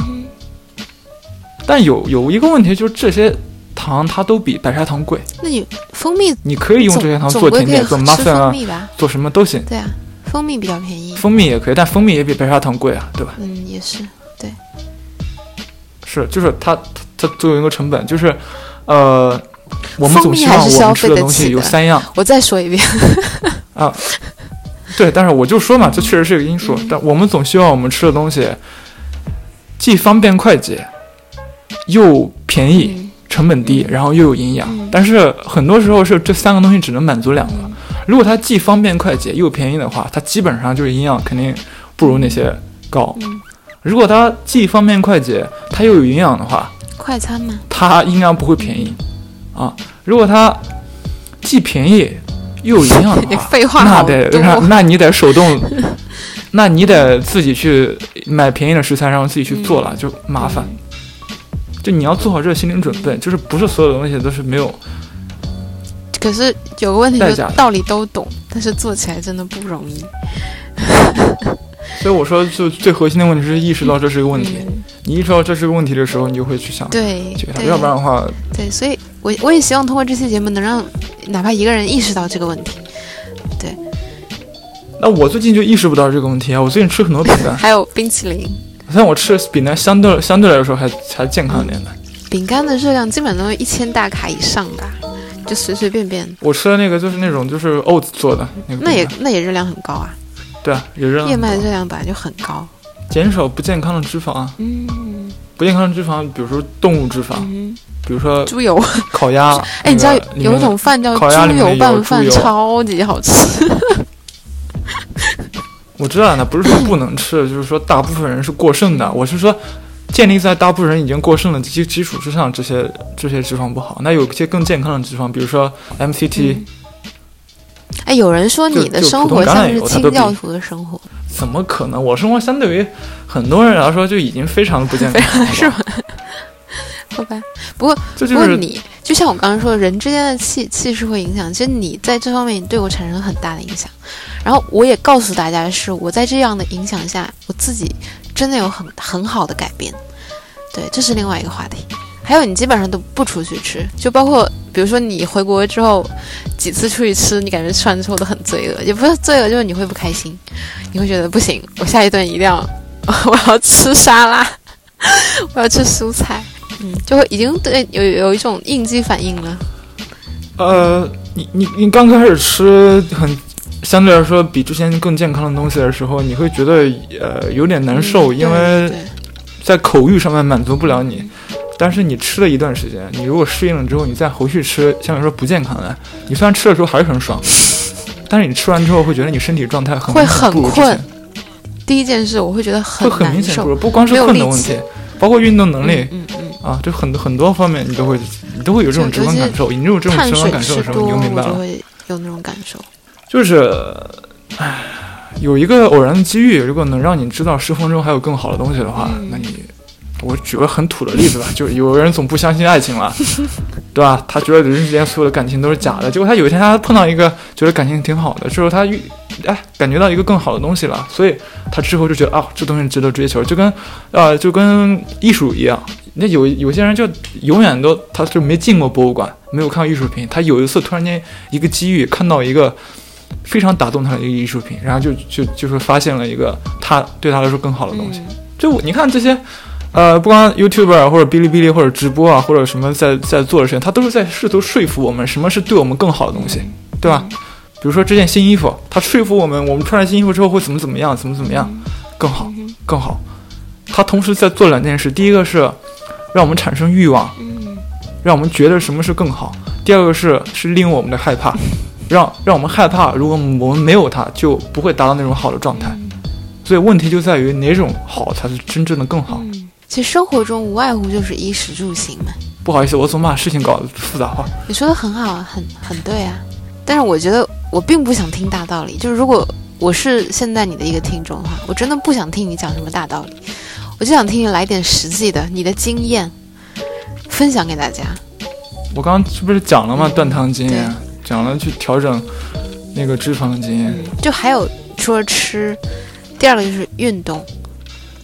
但有有一个问题就是这些糖糖它都比白砂糖贵。那你蜂蜜你可以用这些糖做甜点、做总归可以 muffin 吃蜂啊？做什么都行。对啊，蜂蜜比较便宜。蜂蜜也可以，但蜂蜜也比白砂糖贵啊，对吧？嗯，也是。对是，就是它它它作为一个成本，就是呃，我们总希望我们吃的东西有三样。我再说一遍啊，对，但是我就说嘛，这确实是一个因素。嗯但我们总希望我们吃的东西既方便快捷，又便宜、嗯成本低，然后又有营养。嗯但是很多时候是这三个东西只能满足两个。嗯如果它既方便快捷又便宜的话，它基本上就是营养肯定不如那些高。嗯如果它既方便快捷，它又有营养的话，快餐吗，它应该不会便宜啊。如果它既便宜又有营养的话，废话那得。那那你得手动，那你得自己去买便宜的食材，然后自己去做了，就麻烦。就你要做好这个心理准备，就是不是所有的东西都是没有可是有个问题，就是道理都懂，但是做起来真的不容易。所以我说，就最核心的问题是意识到这是一个问题。嗯，你意识到这是个问题的时候，你就会去想对解决它，要不然的话，对，所以我我也希望通过这期节目能让哪怕一个人意识到这个问题，对那我最近就意识不到这个问题啊。我最近吃很多饼干，还有冰淇淋。虽然我吃的饼干相对相对来说还还健康一点的。饼干的热量基本都是一千大卡以上吧，就随随便便，我吃的那个就是那种就是 oats 做的那个，那也那也热量很高啊，对啊，有热量燕麦热量本来就很高。减少不健康的脂肪啊，嗯不健康的脂肪，比如说动物脂肪，嗯，比如说猪油，烤鸭。哎，你知道有一种饭叫猪油拌饭，超级好吃。我知道那不是说不能吃，就是说大部分人是过剩的。我是说，建立在大部分人已经过剩的基基础之上，这些这些脂肪不好。那有些更健康的脂肪，比如说 MCT，、嗯哎，有人说你的生活像是清教徒的生活，怎么可能？我生活相对于很多人来说就已经非常的不健康了，是吗？好吧，不过这就是不过你就像我刚刚说的，人之间的气气是会影响。其实你在这方面，你对我产生很大的影响。然后我也告诉大家的是，我在这样的影响下，我自己真的有很很好的改变。对，这是另外一个话题。还有，你基本上都不出去吃，就包括比如说你回国之后几次出去吃，你感觉吃完之后都很罪恶，也不是罪恶，就是你会不开心，你会觉得不行，我下一顿一定要 我要吃沙拉，我要吃蔬菜。嗯，就会已经对有有一种应激反应了。呃，你你你刚开始吃很相对来说比之前更健康的东西的时候，你会觉得呃有点难受，嗯因为在口欲上面满足不了你。但是你吃了一段时间，你如果适应了之后，你再回去吃相对来说不健康的，你虽然吃的时候还是很爽，但是你吃完之后会觉得你身体状态很会很困第一件事我会觉得会很。明显不如，不光是困的问题，包括运动能力、嗯嗯啊，就很多很多方面你都会你都会有这种直观感受。你有这嗯，种直观感受的时候，你就明白了。就会有那种感受。就是，唉，有一个偶然的机遇，如果能让你知道生活中还有更好的东西的话，嗯那你，我举个很土的例子吧，就有人总不相信爱情了，对吧？他觉得人之间所有的感情都是假的，结果他有一天他碰到一个觉得感情挺好的，之后他遇，哎，感觉到一个更好的东西了，所以他之后就觉得啊，这东西值得追求，就跟，呃，就跟艺术一样。那有有些人就永远都他就没进过博物馆，没有看过艺术品，他有一次突然间一个机遇看到一个非常打动他的一个艺术品，然后就就就是发现了一个他对他来说更好的东西。嗯就你看这些，呃，不光 YouTuber 或者哔哩哔哩或者直播啊，或者什么在在做的事情，他都是在试图说服我们什么是对我们更好的东西，对吧？比如说这件新衣服，他说服我们，我们穿上新衣服之后会怎么怎么样，怎么怎么样，更好，更好。他同时在做两件事，第一个是让我们产生欲望，让我们觉得什么是更好；第二个是是利用我们的害怕，让让我们害怕，如果我们没有它，就不会达到那种好的状态。所以问题就在于哪种好才是真正的更好。嗯，其实生活中无外乎就是衣食住行嘛。不好意思，我总把事情搞得复杂化。你说的很好啊，很很对啊。但是我觉得我并不想听大道理，就是如果我是现在你的一个听众的话，我真的不想听你讲什么大道理，我就想听你来点实际的，你的经验分享给大家。我刚刚是不是讲了吗？断糖经验，讲了去调整那个脂肪的经验。就还有除了吃，第二个就是运动，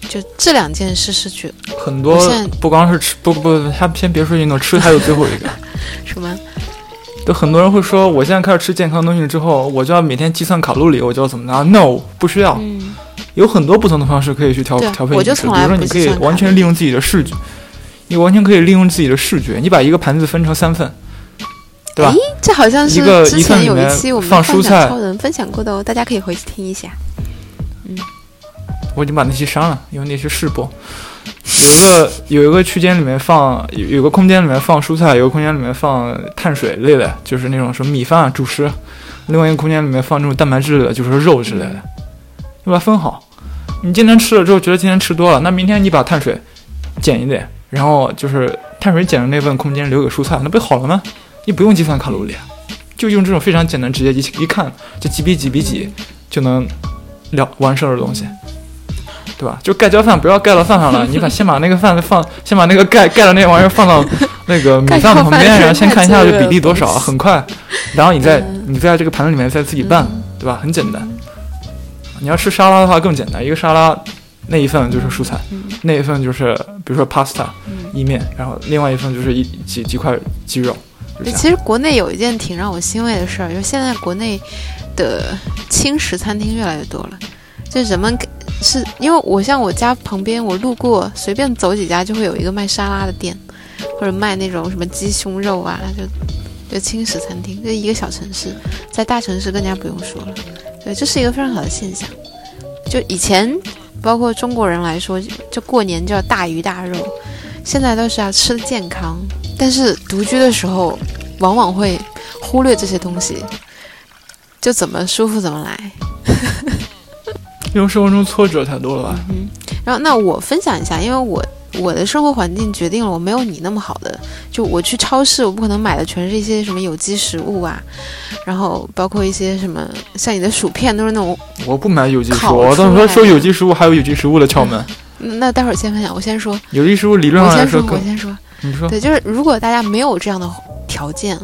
就这两件事是觉很多不光是吃，不不不，他先别说运动，吃还有最后一个。什么？就很多人会说，我现在开始吃健康东西之后，我就要每天计算卡路里，我就要怎么拿？No，不需要。嗯，有很多不同的方式可以去调调配饮食，比我就从来如说你可以完全利用自己的视觉，你完全可以利用自己的视觉，你把一个盘子分成三份，对吧咦？这好像是一个之前有一期我们放蔬菜超人分享过的哦，大家可以回去听一下。我已经把那些删了，因为那些试播。有一个有一个区间里面放有有个空间里面放蔬菜，有个空间里面放碳水类的，就是那种什么米饭啊主食；另外一个空间里面放这种蛋白质的，就是肉之类的，你把它分好。你今天吃了之后觉得今天吃多了，那明天你把碳水减一点，然后就是碳水减的那份空间留给蔬菜，那不就好了吗？你不用计算卡路里，就用这种非常简单直接一一看就几比几比几就能了完事儿的东西。对吧？就盖浇饭不要盖到饭上了，你把先把那个饭放，先把那个盖盖的那玩意儿放到 那个米饭旁边，然后先看一下这比例多少，很快，然后你再你在这个盘子里面再自己拌，对吧？很简单。你要吃沙拉的话更简单，一个沙拉那一份就是蔬菜，那一份就是比如说 pasta 意面，然后另外一份就是一几几块鸡肉。其实国内有一件挺让我欣慰的事儿，就是现在国内的轻食餐厅越来越多了。就人们是因为我像我家旁边，我路过随便走几家就会有一个卖沙拉的店，或者卖那种什么鸡胸肉啊，就就轻食餐厅。这一个小城市，在大城市更加不用说了。对，这是一个非常好的现象。就以前，包括中国人来说，就过年就要大鱼大肉，现在都是要吃的健康。但是独居的时候，往往会忽略这些东西，就怎么舒服怎么来。因为生活中挫折太多了吧？嗯然后，那我分享一下，因为我我的生活环境决定了我没有你那么好的。就我去超市，我不可能买的全是一些什么有机食物啊，然后包括一些什么像你的薯片都是那种。我不买有机食物，我当时说出来的说有机食物还有有机食物的窍门。那待会儿先分享，我先说，有机食物理论上来说我，先说。你说对，就是如果大家没有这样的条件，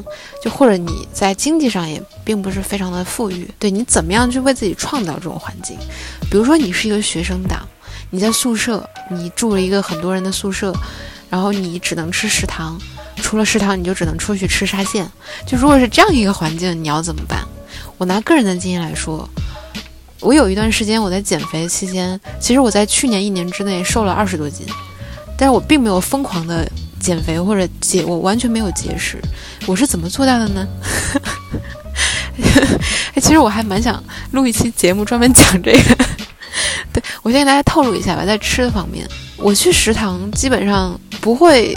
就或者你在经济上也并不是非常的富裕，对你怎么样去为自己创造这种环境？比如说你是一个学生党，你在宿舍，你住了一个很多人的宿舍，然后你只能吃食堂，除了食堂你就只能出去吃沙县。就如果是这样一个环境，你要怎么办？我拿个人的经验来说。我有一段时间我在减肥期间，其实我在去年一年之内瘦了二十多斤，但是我并没有疯狂的减肥或者节，我完全没有节食。我是怎么做到的呢？哎，其实我还蛮想录一期节目专门讲这个。对我先给大家透露一下吧，在吃的方面，我去食堂基本上不会，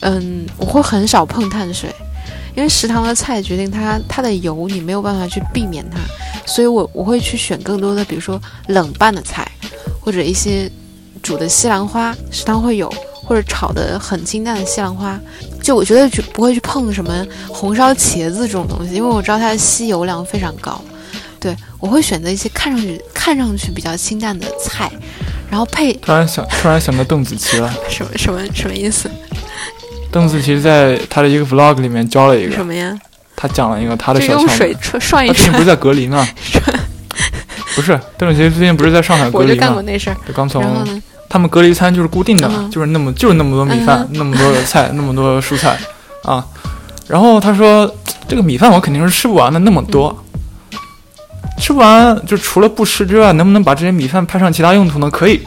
嗯，我会很少碰碳水，因为食堂的菜决定它它的油你没有办法去避免它，所以我我会去选更多的，比如说冷拌的菜，或者一些煮的西兰花，食堂会有，或者炒的很清淡的西兰花。就我觉得就不会去碰什么红烧茄子这种东西，因为我知道它的吸油量非常高。对我会选择一些看上去看上去比较清淡的菜，然后配突然想突然想到邓紫棋了。什么什么什么意思？邓紫棋在她的一个 vlog 里面教了一个，什么呀？她讲了一个她的就小窍门。用水涮涮一涮她最近不是。在隔离吗？不是，邓紫棋最近不是在上海隔我就？干过那事儿，就刚从？他们隔离餐就是固定的，嗯就是那么就是那么多米饭，嗯那么多的菜，那么多的 蔬菜啊。然后他说，这个米饭我肯定是吃不完的，那么多，吃不完就除了不吃之外，能不能把这些米饭派上其他用途呢？可以。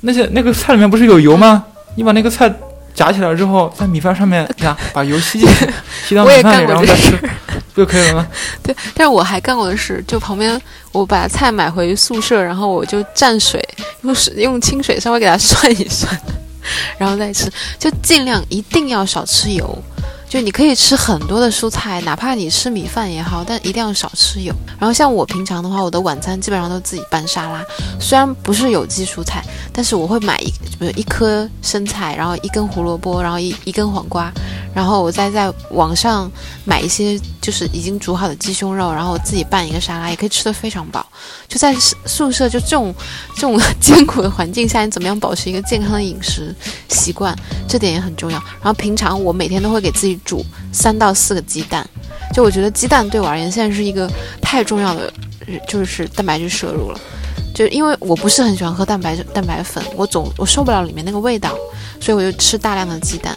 那些那个菜里面不是有油吗？你把那个菜夹起来之后，在米饭上面呀，把油吸进去，吸到我也米饭里，干过这然后再吃，不就可以了吗？对，但是我还干过的事，就旁边我把菜买回宿舍，然后我就蘸水，用水用清水稍微给它 涮一涮，然后再吃，就尽量一定要少吃油。就你可以吃很多的蔬菜，哪怕你吃米饭也好，但一定要少吃油。然后像我平常的话，我的晚餐基本上都自己拌沙拉，虽然不是有机蔬菜，但是我会买一比如一颗生菜，然后一根胡萝卜，然后一一根黄瓜，然后我再在网上买一些就是已经煮好的鸡胸肉，然后我自己拌一个沙拉，也可以吃得非常饱。就在宿舍就这种这种艰苦的环境下，你怎么样保持一个健康的饮食习惯，这点也很重要。然后平常我每天都会给自己煮三到四个鸡蛋，就我觉得鸡蛋对我而言现在是一个太重要的，就是蛋白质摄入了。就因为我不是很喜欢喝蛋白蛋白粉，我总我受不了里面那个味道，所以我就吃大量的鸡蛋。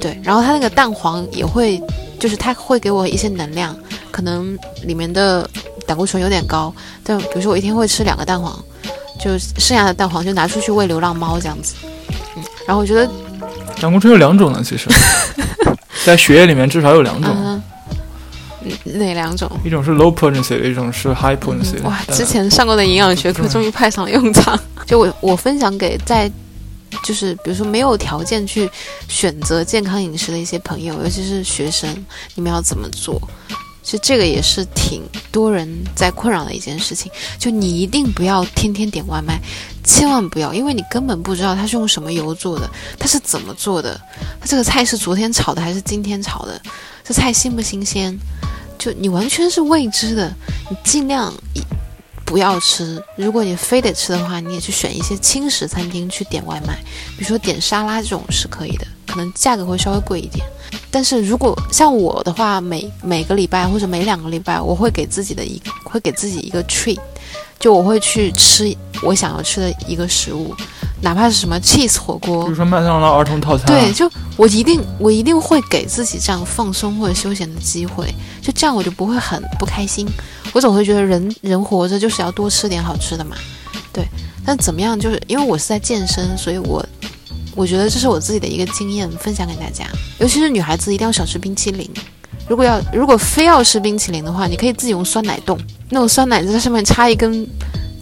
对，然后它那个蛋黄也会，就是它会给我一些能量，可能里面的胆固醇有点高，但比如说我一天会吃两个蛋黄，就剩下的蛋黄就拿出去喂流浪猫这样子。嗯，然后我觉得胆固醇有两种呢，其实，在血液里面至少有两种。嗯，哪两种？一种是 low potency 的，一种是 high potency 的。哇，之前上过的营养学课终于派上了用场。就我我分享给在，就是比如说没有条件去选择健康饮食的一些朋友，尤其是学生，你们要怎么做？其实这个也是挺多人在困扰的一件事情。就你一定不要天天点外卖，千万不要，因为你根本不知道它是用什么油做的，它是怎么做的，它这个菜是昨天炒的还是今天炒的，这菜新不新鲜？就你完全是未知的，你尽量不要吃。如果你非得吃的话，你也去选一些轻食餐厅去点外卖，比如说点沙拉这种是可以的，可能价格会稍微贵一点。但是如果像我的话，每 每个礼拜或者每两个礼拜，我会给自己的一会给自己一个 treat，就我会去吃我想要吃的一个食物。哪怕是什么 cheese 火锅，比如说麦当劳儿童套餐，对，就我一定我一定会给自己这样放松或者休闲的机会，就这样我就不会很不开心。我总会觉得人人活着就是要多吃点好吃的嘛，对。但怎么样，就是因为我是在健身，所以我我觉得这是我自己的一个经验分享给大家。尤其是女孩子一定要少吃冰淇淋，如果要如果非要吃冰淇淋的话，你可以自己用酸奶冻，那种酸奶在上面插一根。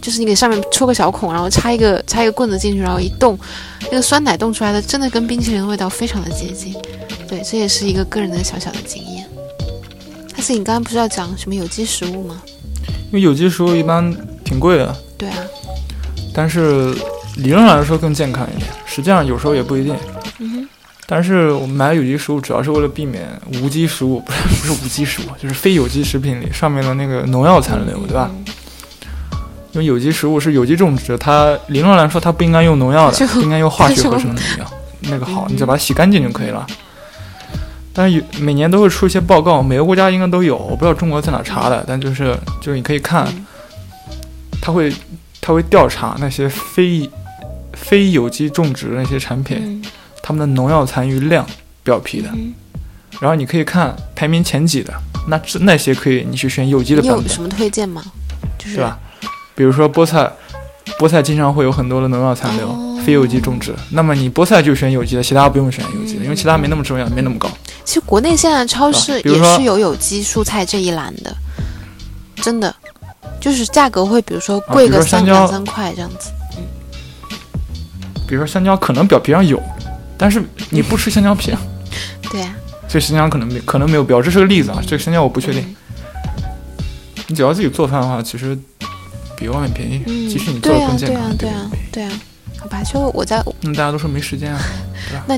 就是你给上面戳个小孔，然后插一个插一个棍子进去，然后一冻，那个酸奶冻出来的真的跟冰淇淋的味道非常的接近。对，这也是一个个人的小小的经验。但是你刚刚不是要讲什么有机食物吗？因为有机食物一般挺贵的。对啊。但是理论上来说更健康一点，实际上有时候也不一定。嗯哼。但是我们买有机食物主要是为了避免无机食物，不是不是无机食物，就是非有机食品里上面的那个农药残留，对吧？因为有机食物是有机种植，它理论来说它不应该用农药的，不应该用化学合成的农药，那个好，你只要把它洗干净就可以了。但是有每年都会出一些报告，每个国家应该都有，我不知道中国在哪查的，但就是就是你可以看，他会他会调查那些非非有机种植的那些产品，他们的农药残余量表皮的，然后你可以看排名前几的，那那些可以你去选有机的版本。有什么推荐吗？是吧？比如说菠菜，菠菜经常会有很多的农药残留，非有机种植。那么你菠菜就选有机的，其他不用选有机的，因为其他没那么重要，没那么高。其实国内现在超市也是有有机蔬菜这一栏的，真的，就是价格会比如说贵个三两三块这样子。嗯。比如说香蕉，可能表皮上有，但是你不吃香蕉皮啊。对呀。这香蕉可能没可能没有标，这是个例子啊。这个香蕉我不确定。你只要自己做饭的话，其实。比外面便宜，即使你做的更健康，对啊，对啊，好吧，就我在。那大家都说没时间啊，对吧？那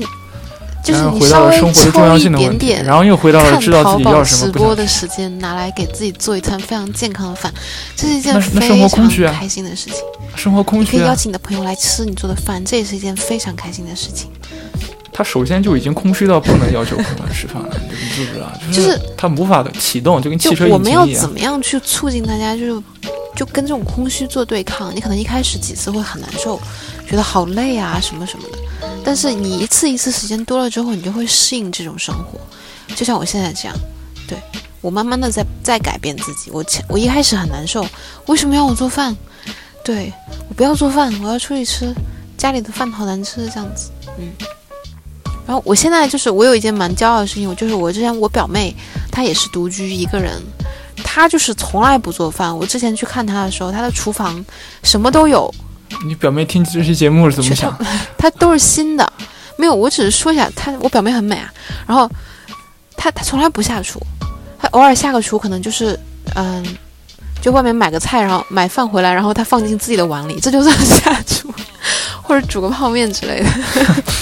就是你回到了生活的重要性的问题，然后又回到了知道自己要什么。直播的时间拿来给自己做一餐非常健康的饭，这是一件非常开心的事情。生活空虚，可以邀请你的朋友来吃你做的饭，这也是一件非常开心的事情。他首先就已经空虚到不能要求朋友来吃饭了，你知不知道？就是他无法启动，就跟汽车一样。我们要怎么样去促进大家？就是。就跟这种空虚做对抗，你可能一开始几次会很难受，觉得好累啊什么什么的。但是你一次一次时间多了之后，你就会适应这种生活。就像我现在这样，对我慢慢的在在改变自己。我前我一开始很难受，为什么要我做饭？对我不要做饭，我要出去吃，家里的饭好难吃这样子。嗯。然后我现在就是我有一件蛮骄傲的事情，我就是我之前我表妹她也是独居一个人。他就是从来不做饭。我之前去看他的时候，他的厨房什么都有。你表妹听这期节目是怎么想？她都是新的，没有。我只是说一下，她我表妹很美啊。然后她她从来不下厨，她偶尔下个厨，可能就是嗯，就外面买个菜，然后买饭回来，然后她放进自己的碗里，这就算下厨，或者煮个泡面之类的。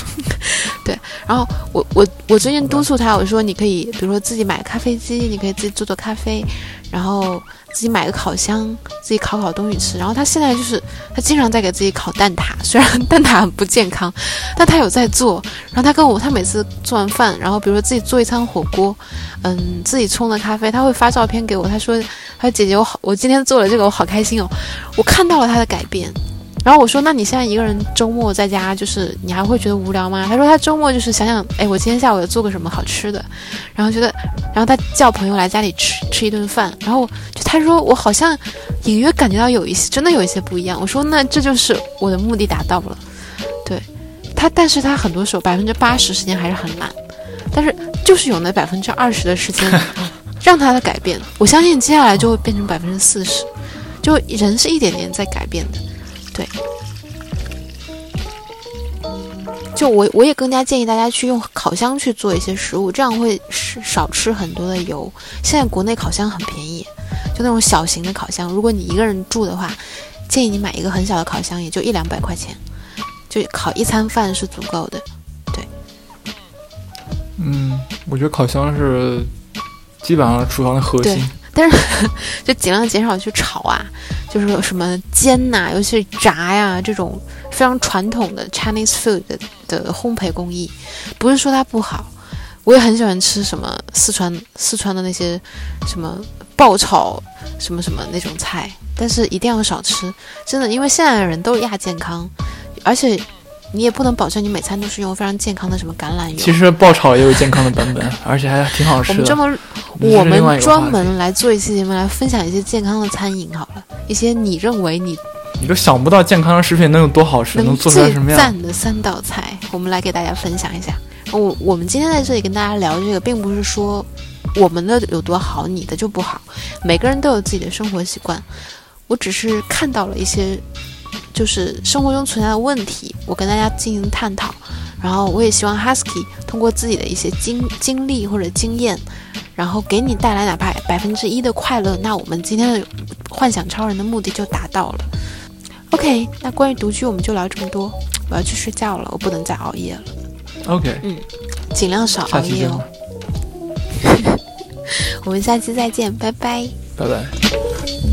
对，然后我我我最近督促她，我说你可以，比如说自己买咖啡机，你可以自己做做咖啡，然后自己买个烤箱，自己烤烤东西吃。然后他现在就是他经常在给自己烤蛋挞，虽然蛋挞很不健康，但他有在做。然后他跟我，他每次做完饭，然后比如说自己做一餐火锅，嗯，自己冲的咖啡，他会发照片给我。他说：“他说姐姐，我好，我今天做了这个，我好开心哦，我看到了他的改变。”然后我说：“那你现在一个人周末在家，就是你还会觉得无聊吗？”他说：“他周末就是想想，哎，我今天下午要做个什么好吃的，然后觉得，然后他叫朋友来家里吃吃一顿饭，然后就他说我好像隐约感觉到有一些真的有一些不一样。”我说：“那这就是我的目的达到了。”对他，但是他很多时候百分之八十时间还是很懒，但是就是有那百分之二十的时间 让他的改变，我相信接下来就会变成百分之四十，就人是一点点在改变的。对，就我我也更加建议大家去用烤箱去做一些食物，这样会少吃很多的油。现在国内烤箱很便宜，就那种小型的烤箱，如果你一个人住的话，建议你买一个很小的烤箱，也就一两百块钱，就烤一餐饭是足够的。对，嗯，我觉得烤箱是基本上厨房的核心。但是，就尽量减少去炒啊，就是什么煎呐，尤其是炸呀这种非常传统的 Chinese food 的烘焙工艺，不是说它不好，我也很喜欢吃什么四川四川的那些什么爆炒什么什么那种菜，但是一定要少吃，真的，因为现在的人都亚健康，而且。你也不能保证你每餐都是用非常健康的什么橄榄油。其实爆炒也有健康的版本，而且还挺好吃的。我们专门，我们专门来做一期节目来分享一些健康的餐饮好了，一些你认为你你都想不到健康的食品能有多好吃，能做出来什么样赞的三道菜，我们来给大家分享一下。我我们今天在这里跟大家聊这个，并不是说我们的有多好，你的就不好。每个人都有自己的生活习惯，我只是看到了一些。就是生活中存在的问题，我跟大家进行探讨，然后我也希望 Husky 通过自己的一些经经历或者经验，然后给你带来哪怕百分之一的快乐，那我们今天的幻想超人的目的就达到了。OK，那关于独居我们就聊这么多，我要去睡觉了，我不能再熬夜了。OK，嗯，尽量少熬夜哦。我们下期再见，拜拜。拜拜。